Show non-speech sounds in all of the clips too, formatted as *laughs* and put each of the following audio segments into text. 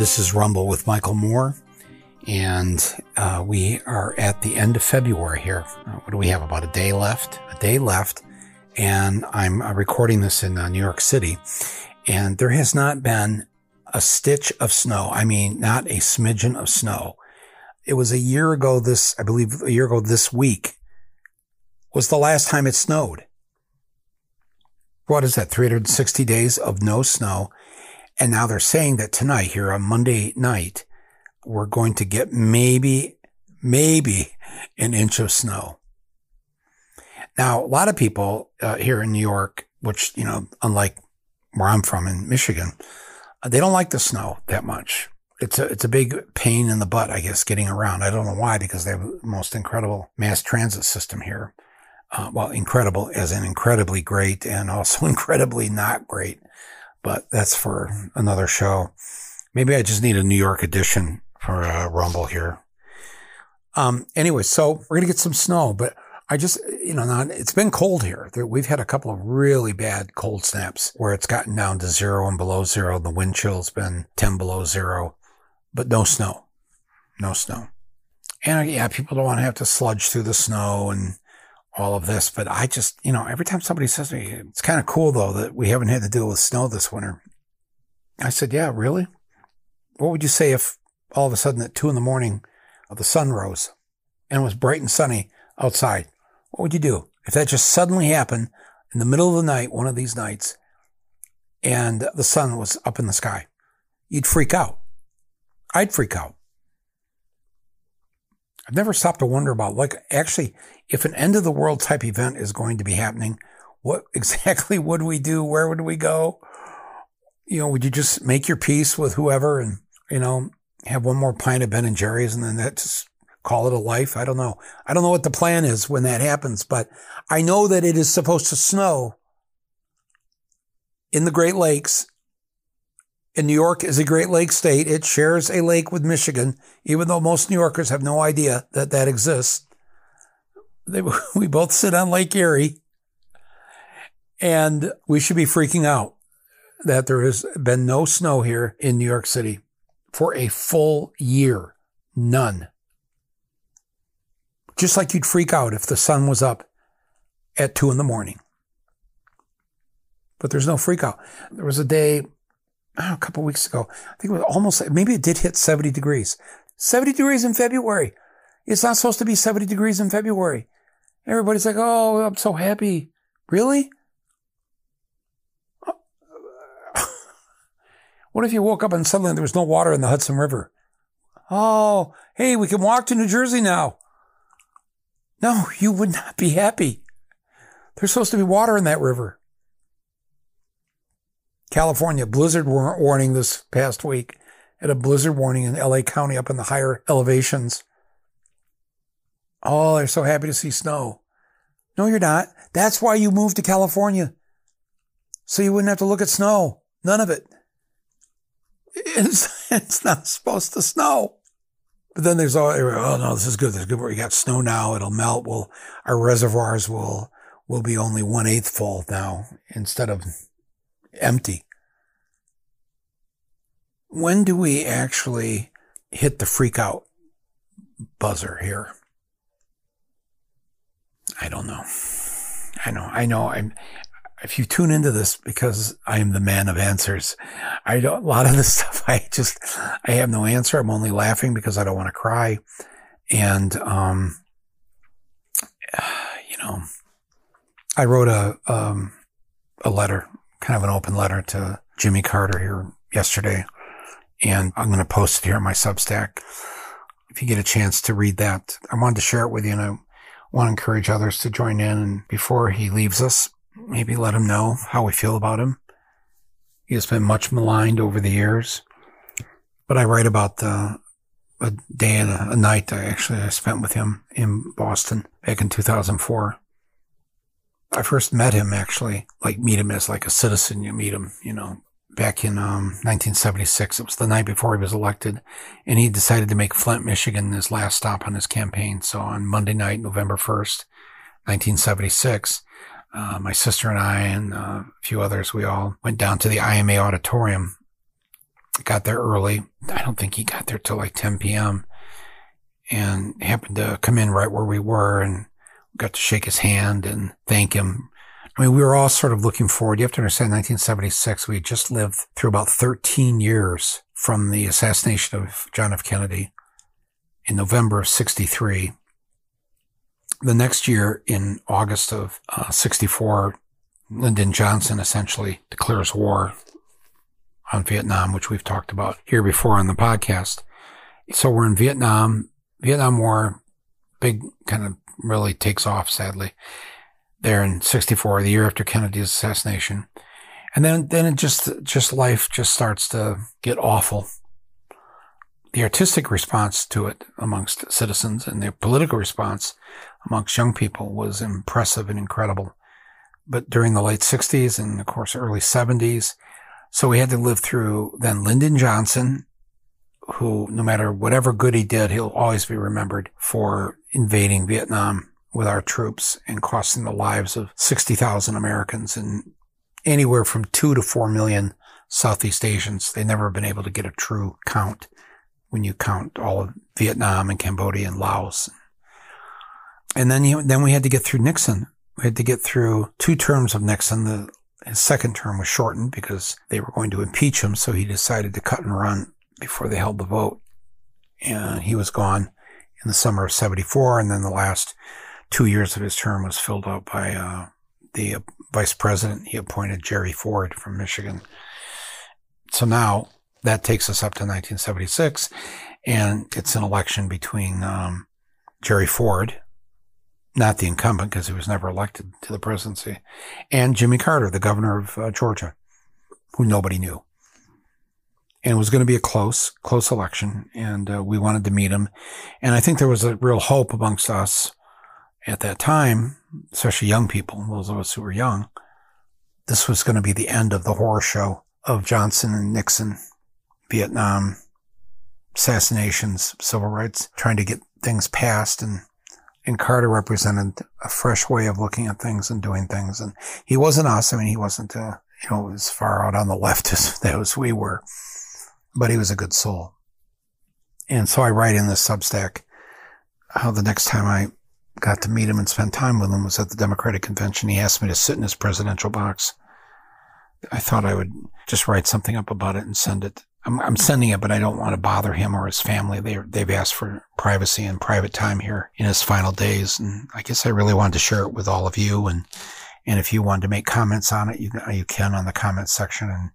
This is Rumble with Michael Moore, and uh, we are at the end of February here. Uh, what do we have? About a day left. A day left, and I'm uh, recording this in uh, New York City, and there has not been a stitch of snow. I mean, not a smidgen of snow. It was a year ago. This, I believe, a year ago this week was the last time it snowed. What is that? 360 days of no snow. And now they're saying that tonight, here on Monday night, we're going to get maybe, maybe an inch of snow. Now, a lot of people uh, here in New York, which, you know, unlike where I'm from in Michigan, uh, they don't like the snow that much. It's a, it's a big pain in the butt, I guess, getting around. I don't know why, because they have the most incredible mass transit system here. Uh, well, incredible as in incredibly great and also *laughs* incredibly not great but that's for another show. Maybe I just need a New York edition for a Rumble here. Um, anyway, so we're to get some snow, but I just, you know, not, it's been cold here. We've had a couple of really bad cold snaps where it's gotten down to zero and below zero. The wind chill's been 10 below zero, but no snow, no snow. And yeah, people don't want to have to sludge through the snow and all of this. But I just, you know, every time somebody says to me, it's kind of cool though that we haven't had to deal with snow this winter. I said, yeah, really? What would you say if all of a sudden at two in the morning uh, the sun rose and it was bright and sunny outside? What would you do? If that just suddenly happened in the middle of the night, one of these nights, and the sun was up in the sky, you'd freak out. I'd freak out. I've never stopped to wonder about, like, actually, if an end of the world type event is going to be happening, what *laughs* exactly would we do? Where would we go? You know, would you just make your peace with whoever and, you know, have one more pint of Ben and Jerry's and then that just call it a life? I don't know. I don't know what the plan is when that happens, but I know that it is supposed to snow in the Great Lakes and New York is a Great Lake state. It shares a lake with Michigan, even though most New Yorkers have no idea that that exists. They, *laughs* we both sit on Lake Erie, and we should be freaking out that there has been no snow here in New York City for a full year. None. Just like you'd freak out if the sun was up at two in the morning. But there's no freak out. There was a day oh, a couple weeks ago. I think it was almost, maybe it did hit 70 degrees. 70 degrees in February. It's not supposed to be 70 degrees in February. Everybody's like, oh, I'm so happy. Really? *laughs* what if you woke up and suddenly there was no water in the Hudson River? Oh, hey, we can walk to New Jersey now. No, you would not be happy. There's supposed to be water in that river. California blizzard warning this past week. Had a blizzard warning in LA County up in the higher elevations. Oh, they're so happy to see snow. No, you're not. That's why you moved to California. So you wouldn't have to look at snow. None of it. *laughs* It's, it's not supposed to snow. But then there's all, oh no, this is good. This is good. We got snow now. It'll melt. Well, our reservoirs will, will be only one eighth full now instead of empty. When do we actually hit the freak out buzzer here? I don't know. I know. I know. I'm. If you tune into this because I am the man of answers, I don't. A lot of this *laughs* stuff, I just, I have no answer. I'm only laughing because I don't want to cry, and um, *sighs* you know, I wrote a um a letter kind of an open letter to Jimmy Carter here yesterday. And I'm going to post it here on my Substack. If you get a chance to read that, I wanted to share it with you and I want to encourage others to join in. And before he leaves us, maybe let him know how we feel about him. He has been much maligned over the years, but I write about the, a day and a, a night I actually I spent with him in Boston back in 2004. I first met him actually, like meet him as like a citizen. You meet him, you know, back in um, 1976. It was the night before he was elected, and he decided to make Flint, Michigan, his last stop on his campaign. So on Monday night, November 1st, 1976, uh, my sister and I and uh, a few others, we all went down to the IMA auditorium got there early. I don't think he got there till like 10 p.m. and happened to come in right where we were and got to shake his hand and thank him. I mean, we were all sort of looking forward. You have to understand 1976, we just lived through about 13 years from the assassination of John F. Kennedy in November of 63. The next year, in August of uh, 64, Lyndon Johnson essentially declares war on Vietnam, which we've talked about here before on the podcast. So we're in Vietnam, Vietnam War, big kind of really takes off, sadly, there in 64, the year after Kennedy's assassination. And then, then it just, just life just starts to get awful. The artistic response to it amongst citizens and the political response amongst young people was impressive and incredible. But during the late 60s and of course early 70s, so we had to live through then Lyndon Johnson, who no matter whatever good he did, he'll always be remembered for invading Vietnam with our troops and costing the lives of 60,000 Americans and anywhere from two to four million Southeast Asians. They've never been able to get a true count when you count all of Vietnam and Cambodia and Laos. And then, you, then we had to get through Nixon. We had to get through two terms of Nixon, the his second term was shortened because they were going to impeach him, so he decided to cut and run before they held the vote. And he was gone in the summer of 74, and then the last two years of his term was filled out by uh, the vice president. He appointed Jerry Ford from Michigan. So now that takes us up to 1976, and it's an election between um, Jerry Ford, not the incumbent because he was never elected to the presidency, and Jimmy Carter, the governor of uh, Georgia, who nobody knew. And it was going to be a close, close election, and uh, we wanted to meet him. And I think there was a real hope amongst us at that time, especially young people, those of us who were young. This was going to be the end of the horror show of Johnson and Nixon, Vietnam, assassinations, civil rights, trying to get things passed and and Carter represented a fresh way of looking at things and doing things. And he wasn't us. I mean, he wasn't, uh, you know, as far out on the left *laughs* as, as we were, but he was a good soul. And so I write in this Substack how the next time I got to meet him and spend time with him was at the Democratic convention. He asked me to sit in his presidential box. I thought I would just write something up about it and send it I'm, I'm sending it, but I don't want to bother him or his family. They, they've asked for privacy and private time here in his final days. And I guess I really wanted to share it with all of you. And, and if you wanted to make comments on it, you, you can on the comment section and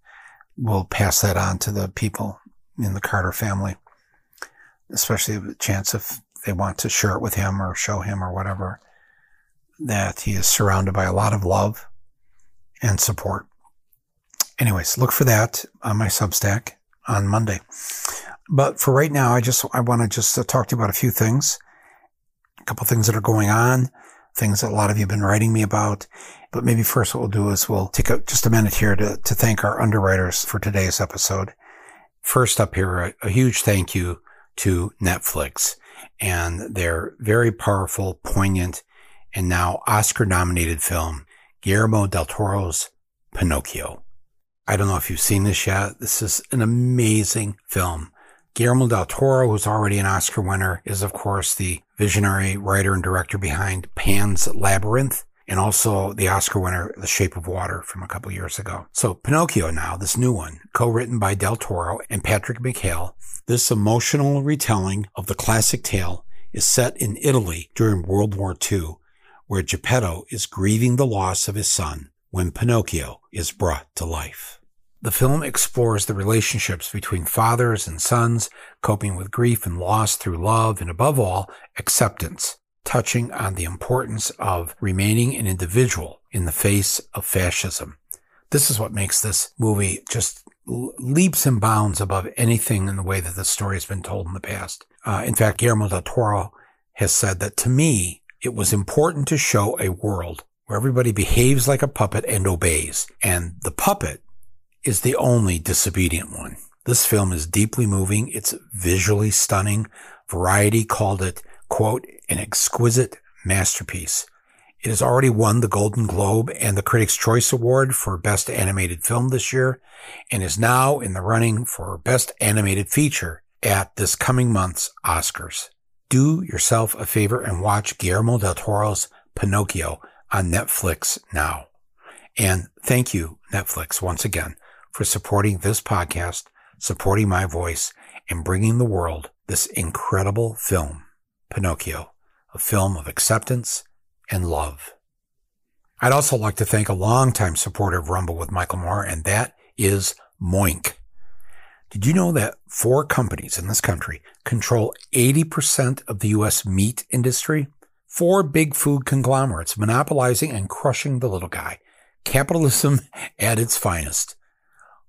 we'll pass that on to the people in the Carter family, especially the chance if they want to share it with him or show him or whatever, that he is surrounded by a lot of love and support. Anyways, look for that on my Substack on Monday. But for right now, I just, I want to just uh, talk to you about a few things, a couple things that are going on, things that a lot of you have been writing me about. But maybe first what we'll do is we'll take a, just a minute here to, to thank our underwriters for today's episode. First up here, a, a huge thank you to Netflix and their very powerful, poignant, and now Oscar nominated film, Guillermo del Toro's Pinocchio. I don't know if you've seen this yet. This is an amazing film. Guillermo del Toro, who's already an Oscar winner, is of course the visionary writer and director behind Pan's Labyrinth and also the Oscar winner, The Shape of Water from a couple years ago. So Pinocchio now, this new one, co-written by Del Toro and Patrick McHale. This emotional retelling of the classic tale is set in Italy during World War II, where Geppetto is grieving the loss of his son when Pinocchio is brought to life. The film explores the relationships between fathers and sons, coping with grief and loss through love, and above all, acceptance, touching on the importance of remaining an individual in the face of fascism. This is what makes this movie just leaps and bounds above anything in the way that the story has been told in the past. Uh, in fact, Guillermo del Toro has said that to me, it was important to show a world where everybody behaves like a puppet and obeys. And the puppet is the only disobedient one. This film is deeply moving. It's visually stunning. Variety called it, quote, an exquisite masterpiece. It has already won the Golden Globe and the Critics' Choice Award for Best Animated Film this year and is now in the running for Best Animated Feature at this coming month's Oscars. Do yourself a favor and watch Guillermo del Toro's Pinocchio on Netflix now. And thank you, Netflix, once again for supporting this podcast, supporting my voice, and bringing the world this incredible film, Pinocchio, a film of acceptance and love. I'd also like to thank a longtime supporter of Rumble with Michael Moore, and that is Moink. Did you know that four companies in this country control 80% of the U.S. meat industry? Four big food conglomerates monopolizing and crushing the little guy. Capitalism *laughs* at its finest.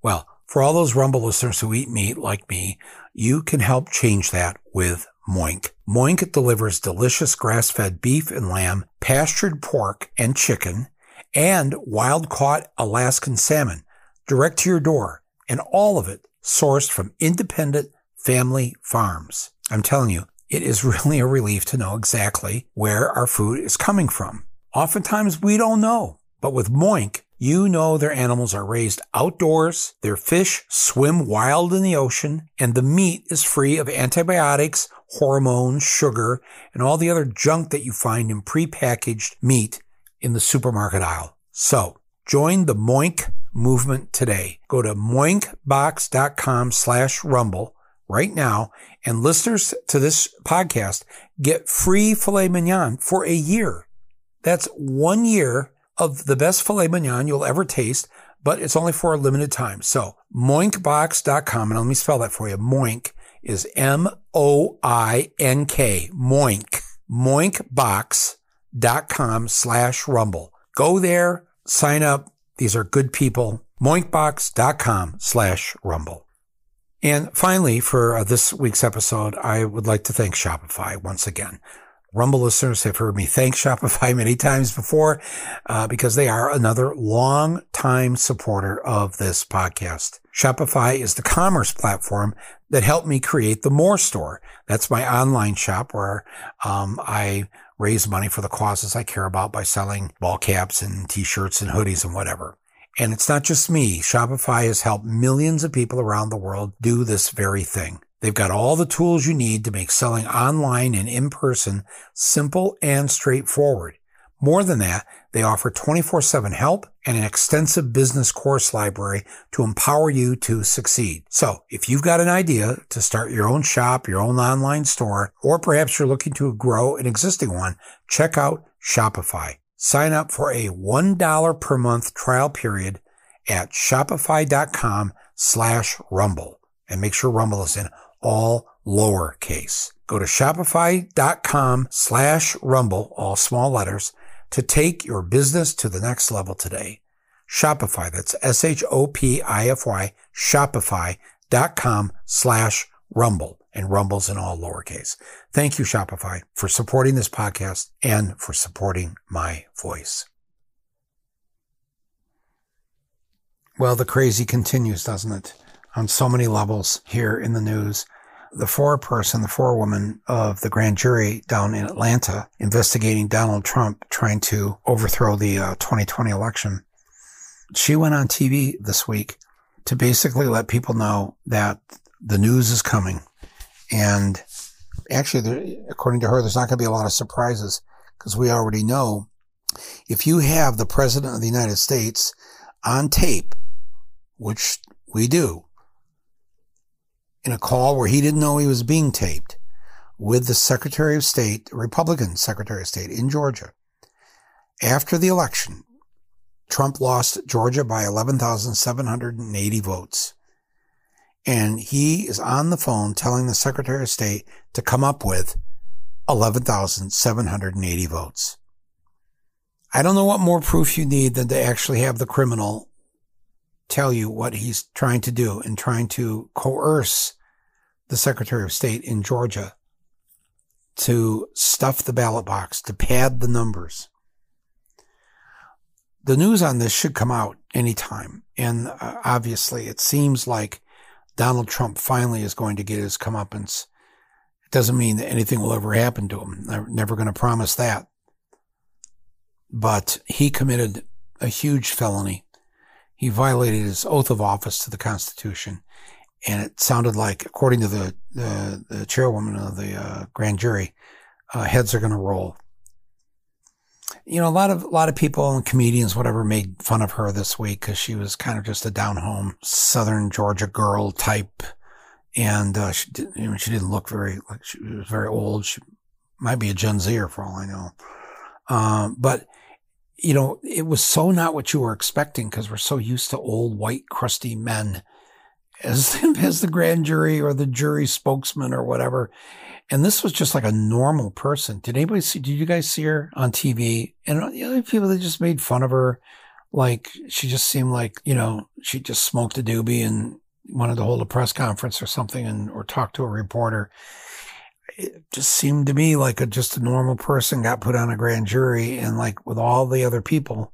Well, for all those Rumble listeners who eat meat like me, you can help change that with Moink. Moink delivers delicious grass-fed beef and lamb, pastured pork and chicken, and wild-caught Alaskan salmon direct to your door, and all of it sourced from independent family farms. I'm telling you, it is *laughs* really a relief to know exactly where our food is coming from. Oftentimes we don't know, but with Moink, you know their animals are raised outdoors, their fish swim wild in the ocean, and the meat is free of antibiotics, hormones, sugar, and all the other junk that you find in prepackaged meat in the supermarket aisle. So join the Moink movement today. Go to moinkbox.com slash rumble right now and listeners to this podcast get free filet mignon for a year. That's one year of the best filet mignon you'll ever taste, but it's only for a limited time. So moinkbox.com and let me spell that for you. Moink is M-O-I-N-K, Moink, moinkbox.com slash rumble. Go there, sign up. These are good people. Moinkbox.com slash rumble. And finally, for uh, this week's episode, I would like to thank Shopify once again. Rumble listeners have heard me thank Shopify many times before uh, because they are another long time supporter of this podcast. Shopify is the commerce platform that helped me create the More Store. That's my online shop where um, I raise money for the causes I care about by selling ball caps and t-shirts and hoodies and whatever. And it's not just me. Shopify has helped millions of people around the world do this very thing. They've got all the tools you need to make selling online and in person simple and straightforward. More than that, they offer 24-7 help and an extensive business course library to empower you to succeed. So if you've got an idea to start your own shop, your own online store, or perhaps you're looking to grow an existing one, check out Shopify. Sign up for a $1 per month trial period at shopify.com slash rumble and make sure rumble is in all lowercase. Go to shopify.com slash rumble, all small letters, to take your business to the next level today. Shopify, that's S-H-O-P-I-F-Y, shopify.com slash rumble, and rumble's in all lowercase. Thank you, Shopify, for supporting this podcast and for supporting my voice. Well, the crazy continues, doesn't it? On so many levels here in the news the foreperson, the forewoman of the grand jury down in Atlanta investigating Donald Trump trying to overthrow the uh, 2020 election. She went on TV this week to basically let people know that the news is coming. And actually, there, according to her, there's not going to be a lot of surprises because we already know if you have the president of the United States on tape, which we do, in a call where he didn't know he was being taped with the Secretary of State, Republican Secretary of State in Georgia. After the election, Trump lost Georgia by 11,780 votes. And he is on the phone telling the Secretary of State to come up with 11,780 votes. I don't know what more proof you need than to actually have the criminal tell you what he's trying to do and trying to coerce the Secretary of State in Georgia to stuff the ballot box, to pad the numbers. The news on this should come out anytime. And uh, obviously, it seems like Donald Trump finally is going to get his comeuppance. It doesn't mean that anything will ever happen to him. I'm never going to promise that. but he committed a huge felony. He violated his oath of office to the Constitution. And it sounded like, according to the, the, the chairwoman of the uh, grand jury, uh, heads are going to roll. You know, a lot of a lot of people and comedians, whatever, made fun of her this week because she was kind of just a down home Southern Georgia girl type, and uh, she did, you know, she didn't look very like she was very old. She might be a Gen Zer for all I know, um, but you know, it was so not what you were expecting because we're so used to old white crusty men as *laughs* as the grand jury or the jury spokesman or whatever. And this was just like a normal person. Did anybody see, did you guys see her on TV? And the other people that just made fun of her. Like she just seemed like, you know, she just smoked a doobie and wanted to hold a press conference or something and, or talk to a reporter. It just seemed to me like a, just a normal person got put on a grand jury and like with all the other people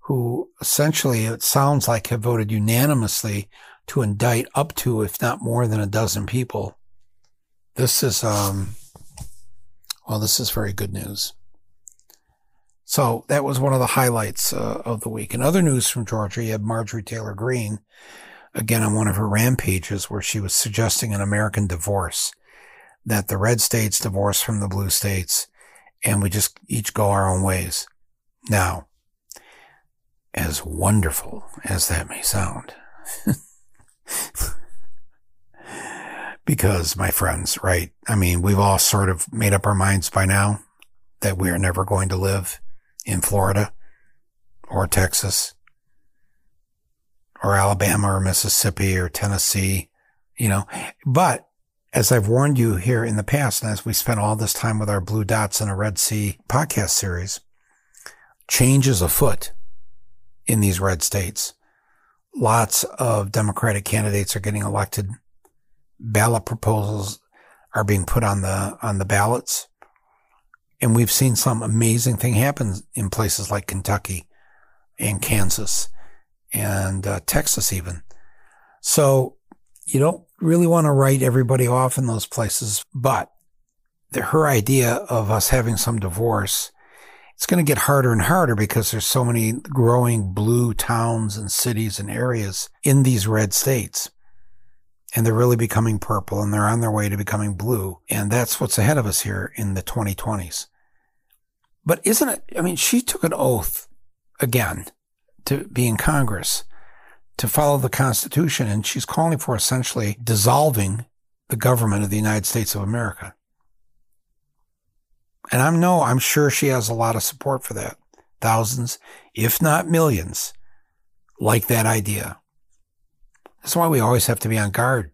who essentially it sounds like have voted unanimously to indict up to, if not more than a dozen people this is, um, well, this is very good news. So that was one of the highlights uh, of the week. And other news from Georgia, you had Marjorie Taylor Greene again on one of her rampages where she was suggesting an American divorce, that the red states divorce from the blue states and we just each go our own ways. Now, as wonderful as that may sound, *laughs* because my friends, right? I mean, we've all sort of made up our minds by now that we are never going to live in Florida or Texas or Alabama or Mississippi or Tennessee, you know, but as I've warned you here in the past, and as we spent all this time with our Blue Dots in a Red Sea podcast series, change is afoot in these red states. Lots of Democratic candidates are getting elected ballot proposals are being put on the on the ballots. And we've seen some amazing thing happen in places like Kentucky and Kansas and uh, Texas even. So you don't really want to write everybody off in those places, but the, her idea of us having some divorce, it's going to get harder and harder because there's so many growing blue towns and cities and areas in these red states and they're really becoming purple and they're on their way to becoming blue. And that's what's ahead of us here in the 2020s. But isn't it? I mean, she took an oath again to be in Congress to follow the Constitution, and she's calling for essentially dissolving the government of the United States of America. And I'm no, I'm sure she has a lot of support for that. Thousands, if not millions, like that idea. That's why we always have to be on guard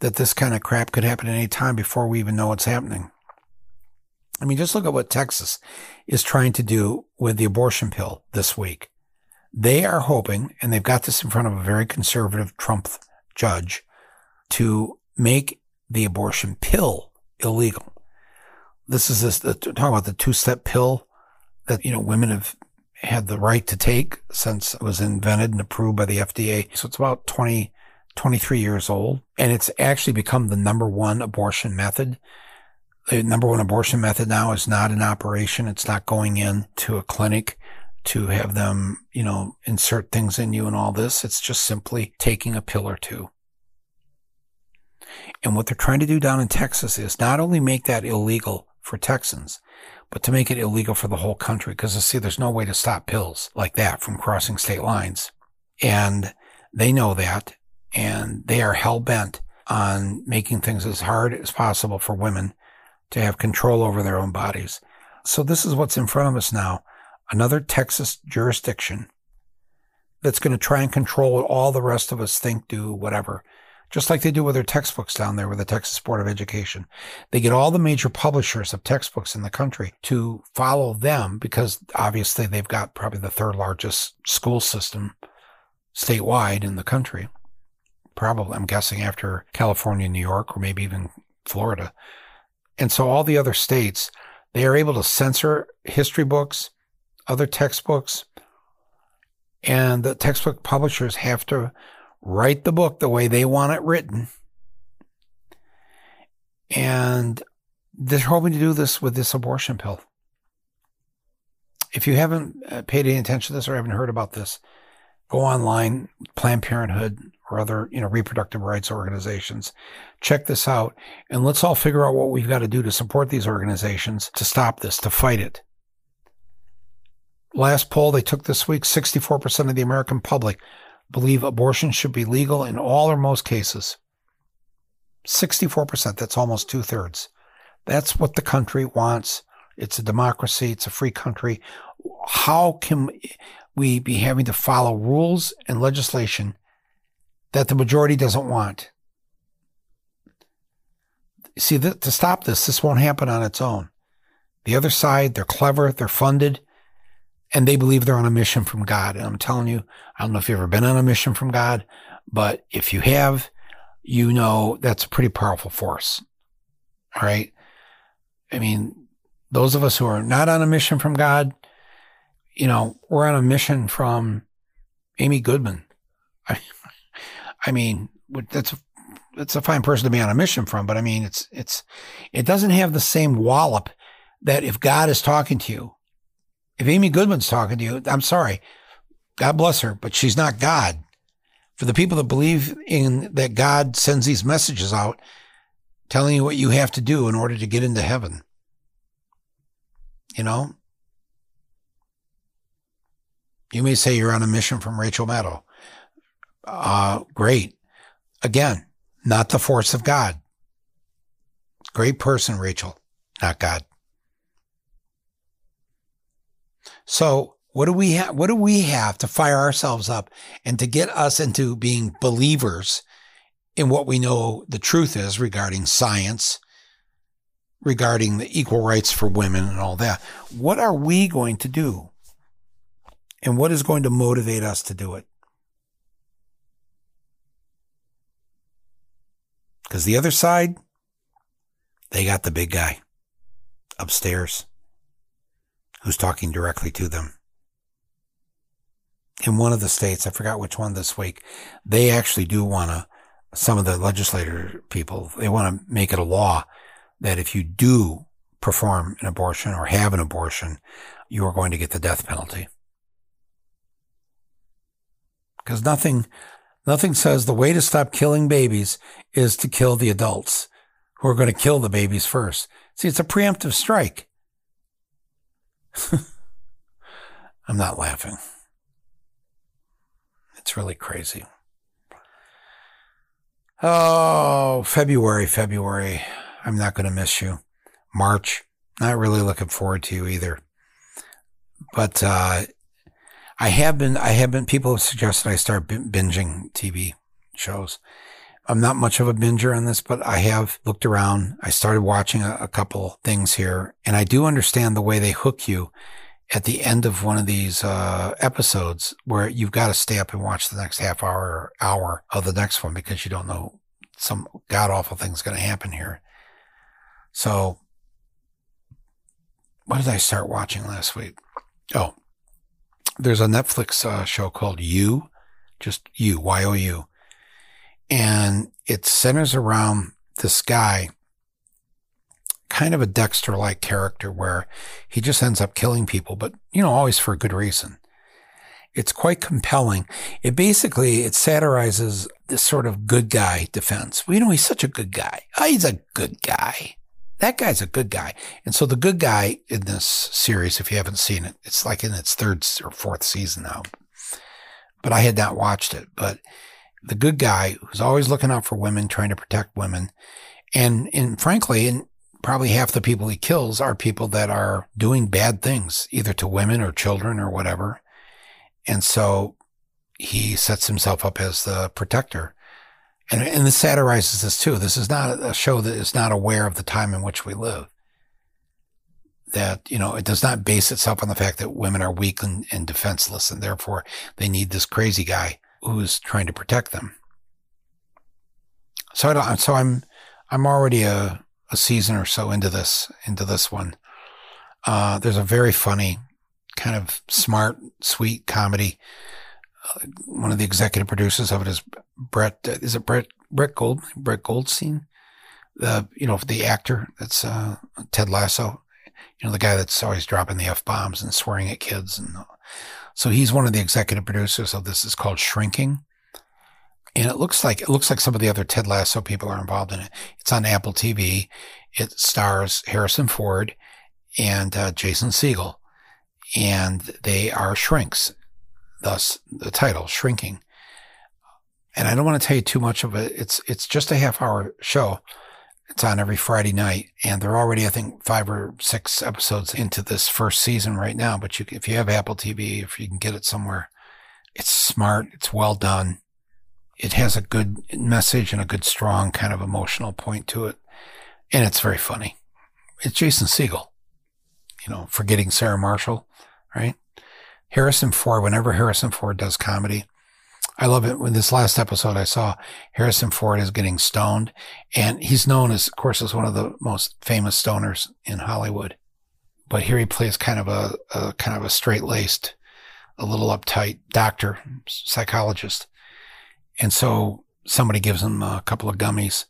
that this kind of crap could happen at any time before we even know what's happening. I mean, just look at what Texas is trying to do with the abortion pill this week. They are hoping, and they've got this in front of a very conservative Trump judge, to make the abortion pill illegal. This is this, talking about the two step pill that, you know, women have had the right to take since it was invented and approved by the FDA. So it's about 20, 23 years old. And it's actually become the number one abortion method. The number one abortion method now is not an operation. It's not going in to a clinic to have them, you know, insert things in you and all this. It's just simply taking a pill or two. And what they're trying to do down in Texas is not only make that illegal for Texans, but to make it illegal for the whole country. Because see, there's no way to stop pills like that from crossing state lines. And they know that. And they are hell bent on making things as hard as possible for women to have control over their own bodies. So this is what's in front of us now. Another Texas jurisdiction that's going to try and control what all the rest of us think, do, whatever just like they do with their textbooks down there with the Texas Board of Education. They get all the major publishers of textbooks in the country to follow them because obviously they've got probably the third largest school system statewide in the country. Probably, I'm guessing after California, New York, or maybe even Florida. And so all the other states, they are able to censor history books, other textbooks, and the textbook publishers have to write the book the way they want it written. And they're hoping to do this with this abortion pill. if you haven't uh, paid any attention to this or haven't heard about this, go online, Planned Parenthood or other, you know, reproductive rights organizations. Check this out and let's all figure out what we've got to do to support these organizations to stop this, to fight it. Last poll they took this week 64% of the American public believe abortion should be legal in all or most cases. 64%, that's almost two thirds. That's what the country wants. It's a democracy. It's a free country. How can we be having to follow rules and legislation that the majority doesn't want? See, th- to stop this, this won't happen on its own. The other side, they're clever, they're funded, and they believe they're on a mission from God. And I'm telling you, I don't know if you've ever been on a mission from God, but if you have, you know that's a pretty powerful force. All right. I mean, those of us who are not on a mission from God, you know, we're on a mission from Amy Goodman. I, *laughs* I mean, that's that's a fine person to be on a mission from, but I mean, it's, it's, it doesn't have the same wallop that if God is talking to you, if Amy Goodman's talking to you, I'm sorry. God bless her, but she's not God. For the people that believe in that God sends these messages out telling you what you have to do in order to get into heaven. You know? You may say you're on a mission from Rachel Maddow. Uh, great. Again, not the force of God. Great person, Rachel, not God. So what do we have? What do we have to fire ourselves up and to get us into being believers in what we know the truth is regarding science, regarding the equal rights for women and all that? What are we going to do? And what is going to motivate us to do it? Because the other side, they got the big guy upstairs who's talking directly to them. In one of the states, I forgot which one this week, they actually do want to, some of the legislator people, they want to make it a law that if you do perform an abortion or have an abortion, you are going to get the death penalty. Because nothing, nothing says the way to stop killing babies is to kill the adults who are going to kill the babies first. See, it's a preemptive strike. *laughs* I'm not laughing. It's really crazy. Oh, February, February. I'm not going to miss you. March, not really looking forward to you either. But uh, I have been, I have been, people have suggested I start binging TV shows. I'm not much of a binger on this, but I have looked around. I started watching a, a, couple things here and I do understand the way they hook you at the end of one of these uh, episodes where you've got to stay up and watch the next half hour or hour of the next one because you don't know some god awful thing's going to happen here. So what did I start watching last week? Oh, there's a Netflix uh, show called You, just You, Y O U and it centers around this guy, kind of a Dexter like character where he just ends up killing people, but you know, always for a good reason. It's quite compelling. It basically, it satirizes this sort of good guy defense. Well, you know, he's such a good guy. Oh, he's a good guy. That guy's a good guy. And so the good guy in this series, if you haven't seen it, it's like in its third or fourth season now. But I had not watched it, but the good guy who's always looking out for women, trying to protect women. And, and frankly, and probably half the people he kills are people that are doing bad things, either to women or children or whatever. And so he sets himself up as the protector. And, and this satirizes this too. This is not a show that is not aware of the time in which we live. That, you know, it does not base itself on the fact that women are weak and, and defenseless and therefore they need this crazy guy who's trying to protect them. So I don't, so I'm, I'm already a, a season or so into this, into this one. Uh, there's a very funny, kind of smart, sweet comedy. Uh, one of the executive producers of it is Brett. Is it Brett? Brett Gold? Brett Goldstein? The you know the actor that's uh, Ted Lasso. You know, the guy that's always dropping the f bombs and swearing at kids, and so he's one of the executive producers of this. It's called Shrinking, and it looks like it looks like some of the other Ted Lasso people are involved in it. It's on Apple TV. It stars Harrison Ford and uh, Jason Segel, and they are shrinks. Thus, the title Shrinking. And I don't want to tell you too much of it. It's it's just a half hour show. It's on every Friday night, and they're already, I think, five or six episodes into this first season right now. But you, if you have Apple TV, if you can get it somewhere, it's smart. It's well done. It has a good message and a good, strong kind of emotional point to it, and it's very funny. It's Jason Segel, you know, forgetting Sarah Marshall, right? Harrison Ford. Whenever Harrison Ford does comedy, I love it. When this last episode I saw, Harrison Ford is getting stoned and he's known as, of course, as one of the most famous stoners in Hollywood. But here he plays kind of a, a kind of a straight laced, a little uptight doctor, psychologist. And so somebody gives him a couple of gummies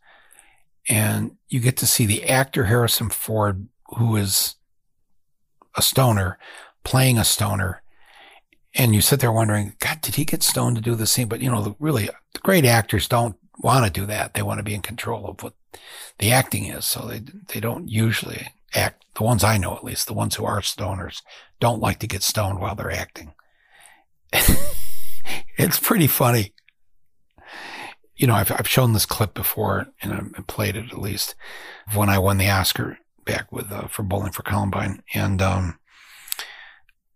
and you get to see the actor Harrison Ford, who is a stoner, playing a stoner and you sit there wondering, God, did he get stoned to do the scene? But you know, really the great actors don't want to do that. They want to be in control of what the acting is. So they, they don't usually act. The ones I know, at least the ones who are stoners don't like to get stoned while they're acting. *laughs* it's pretty funny. You know, I've, I've shown this clip before and I played it at least when I won the Oscar back with, uh, for Bowling for Columbine. And, um,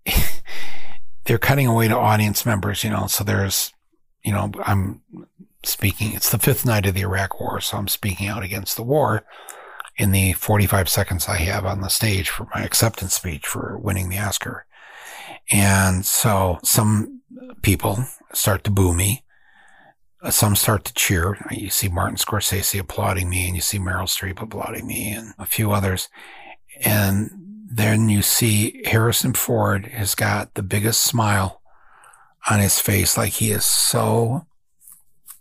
*laughs* they're cutting away to audience members, you know, so there's, you know, I'm speaking, it's the fifth night of the Iraq war. So I'm speaking out against the war in the 45 seconds I have on the stage for my acceptance speech for winning the Oscar. And so some people start to boo me. Uh, some start to cheer. You see Martin Scorsese applauding me and you see Meryl Streep applauding me and a few others. And then you see Harrison Ford has got the biggest smile on his face, like he is so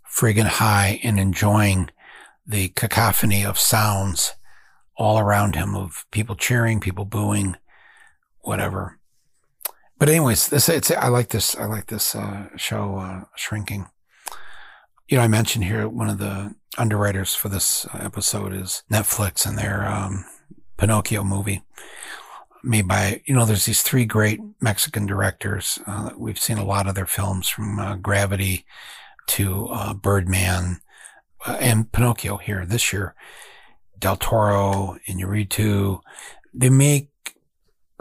friggin' high and enjoying the cacophony of sounds all around him of people cheering, people booing, whatever. But anyways, this it's I like this I like this uh, show uh, Shrinking. You know, I mentioned here one of the underwriters for this episode is Netflix and their um, Pinocchio movie made by, you know, there's these three great Mexican directors. Uh, we've seen a lot of their films from uh, Gravity to uh, Birdman uh, and Pinocchio here this year. Del Toro, and Iñárritu. They make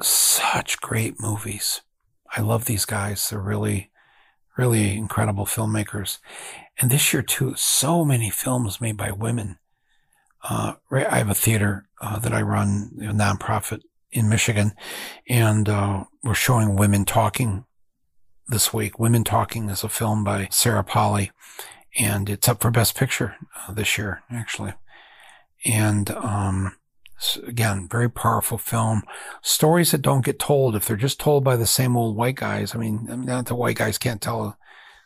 such great movies. I love these guys. They're really, really incredible filmmakers. And this year too, so many films made by women. Uh, I have a theater uh, that I run, a nonprofit in Michigan, and uh, we're showing Women Talking this week. Women Talking is a film by Sarah Polley, and it's up for Best Picture uh, this year, actually. And um, again, very powerful film. Stories that don't get told if they're just told by the same old white guys. I mean, not the white guys can't tell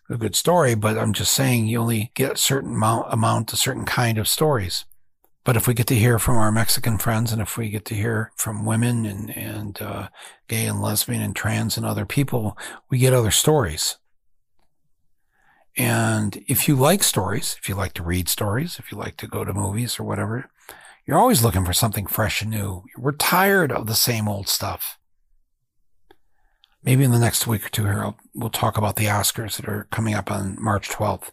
a, a good story, but I'm just saying you only get a certain amount, amount, a certain kind of stories. But if we get to hear from our Mexican friends and if we get to hear from women and, and uh, gay and lesbian and trans and other people, we get other stories. And if you like stories, if you like to read stories, if you like to go to movies or whatever, you're always looking for something fresh and new. We're tired of the same old stuff. Maybe in the next week or two here, I'll, we'll talk about the Oscars that are coming up on March 12th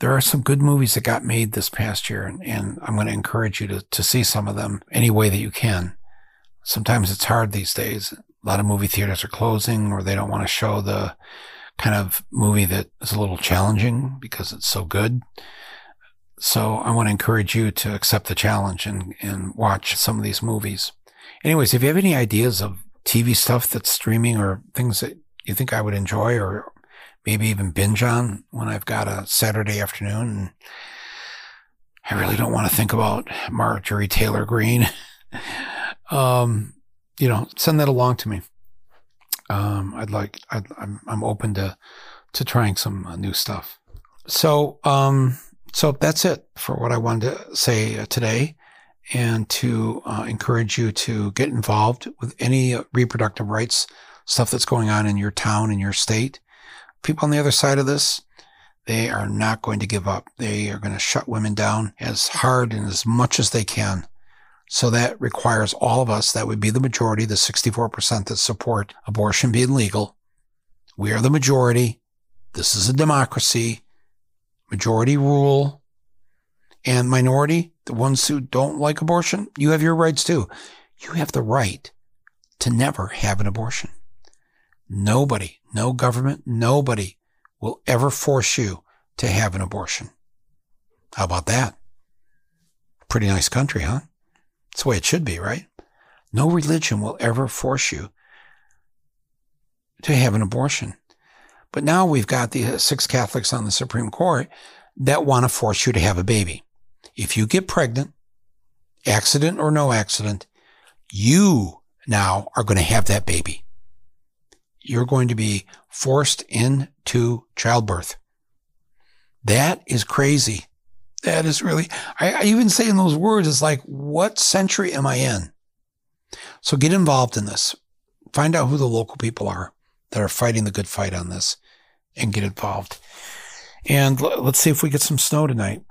there are some good movies that got made this past year, and, and I'm going to encourage you to, to see some of them any way that you can. Sometimes it's hard these days. A lot of movie theaters are closing or they don't want to show the kind of movie that is a little challenging because it's so good. So I want to encourage you to accept the challenge and, and watch some of these movies. Anyways, if you have any ideas of TV stuff that's streaming or things that you think I would enjoy or maybe even binge on when I've got a Saturday afternoon and I really don't want to think about Marjorie Taylor Greene. *laughs* um, you know, send that along to me. Um, I'd like, i am I'm, I'm open to, to trying some uh, new stuff. So, um, so that's it for what I wanted to say uh, today. and to uh, encourage you to get involved with any reproductive rights stuff that's going on in your town, in your state. People on the other side of this, they are not going to give up. They are going to shut women down as hard and as much as they can. So that requires all of us, that would be the majority, the 64% that support abortion being legal. We are the majority. This is a democracy. Majority rule. And minority, the ones who don't like abortion, you have your rights too. You have the right to never have an abortion. Nobody, no government, nobody will ever force you to have an abortion. How about that? Pretty nice country, huh? It's the way it should be, right? No religion will ever force you to have an abortion. But now we've got the uh, six Catholics on the Supreme Court that want to force you to have a baby. If you get pregnant, accident or no accident, you now are going to have that baby you're going to be forced into childbirth. That is crazy. That is really, I, I even say in those words, it's like, what century am I in? So get involved in this. Find out who the local people are that are fighting the good fight on this and get involved. And l- let's see if we get some snow tonight.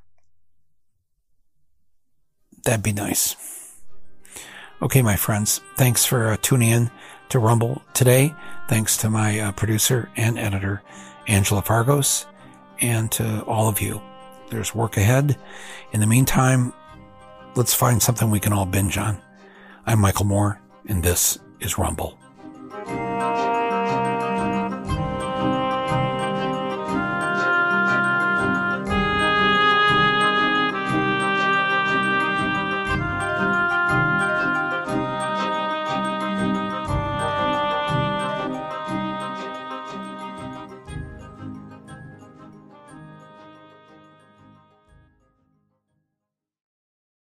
That'd be nice. Okay, my friends, thanks for uh, tuning in to Rumble today. Thanks to my uh, producer and editor, Angela Fargos, and to all of you. There's work ahead. In the meantime, let's find something we can all binge on. I'm Michael Moore, and this is Rumble.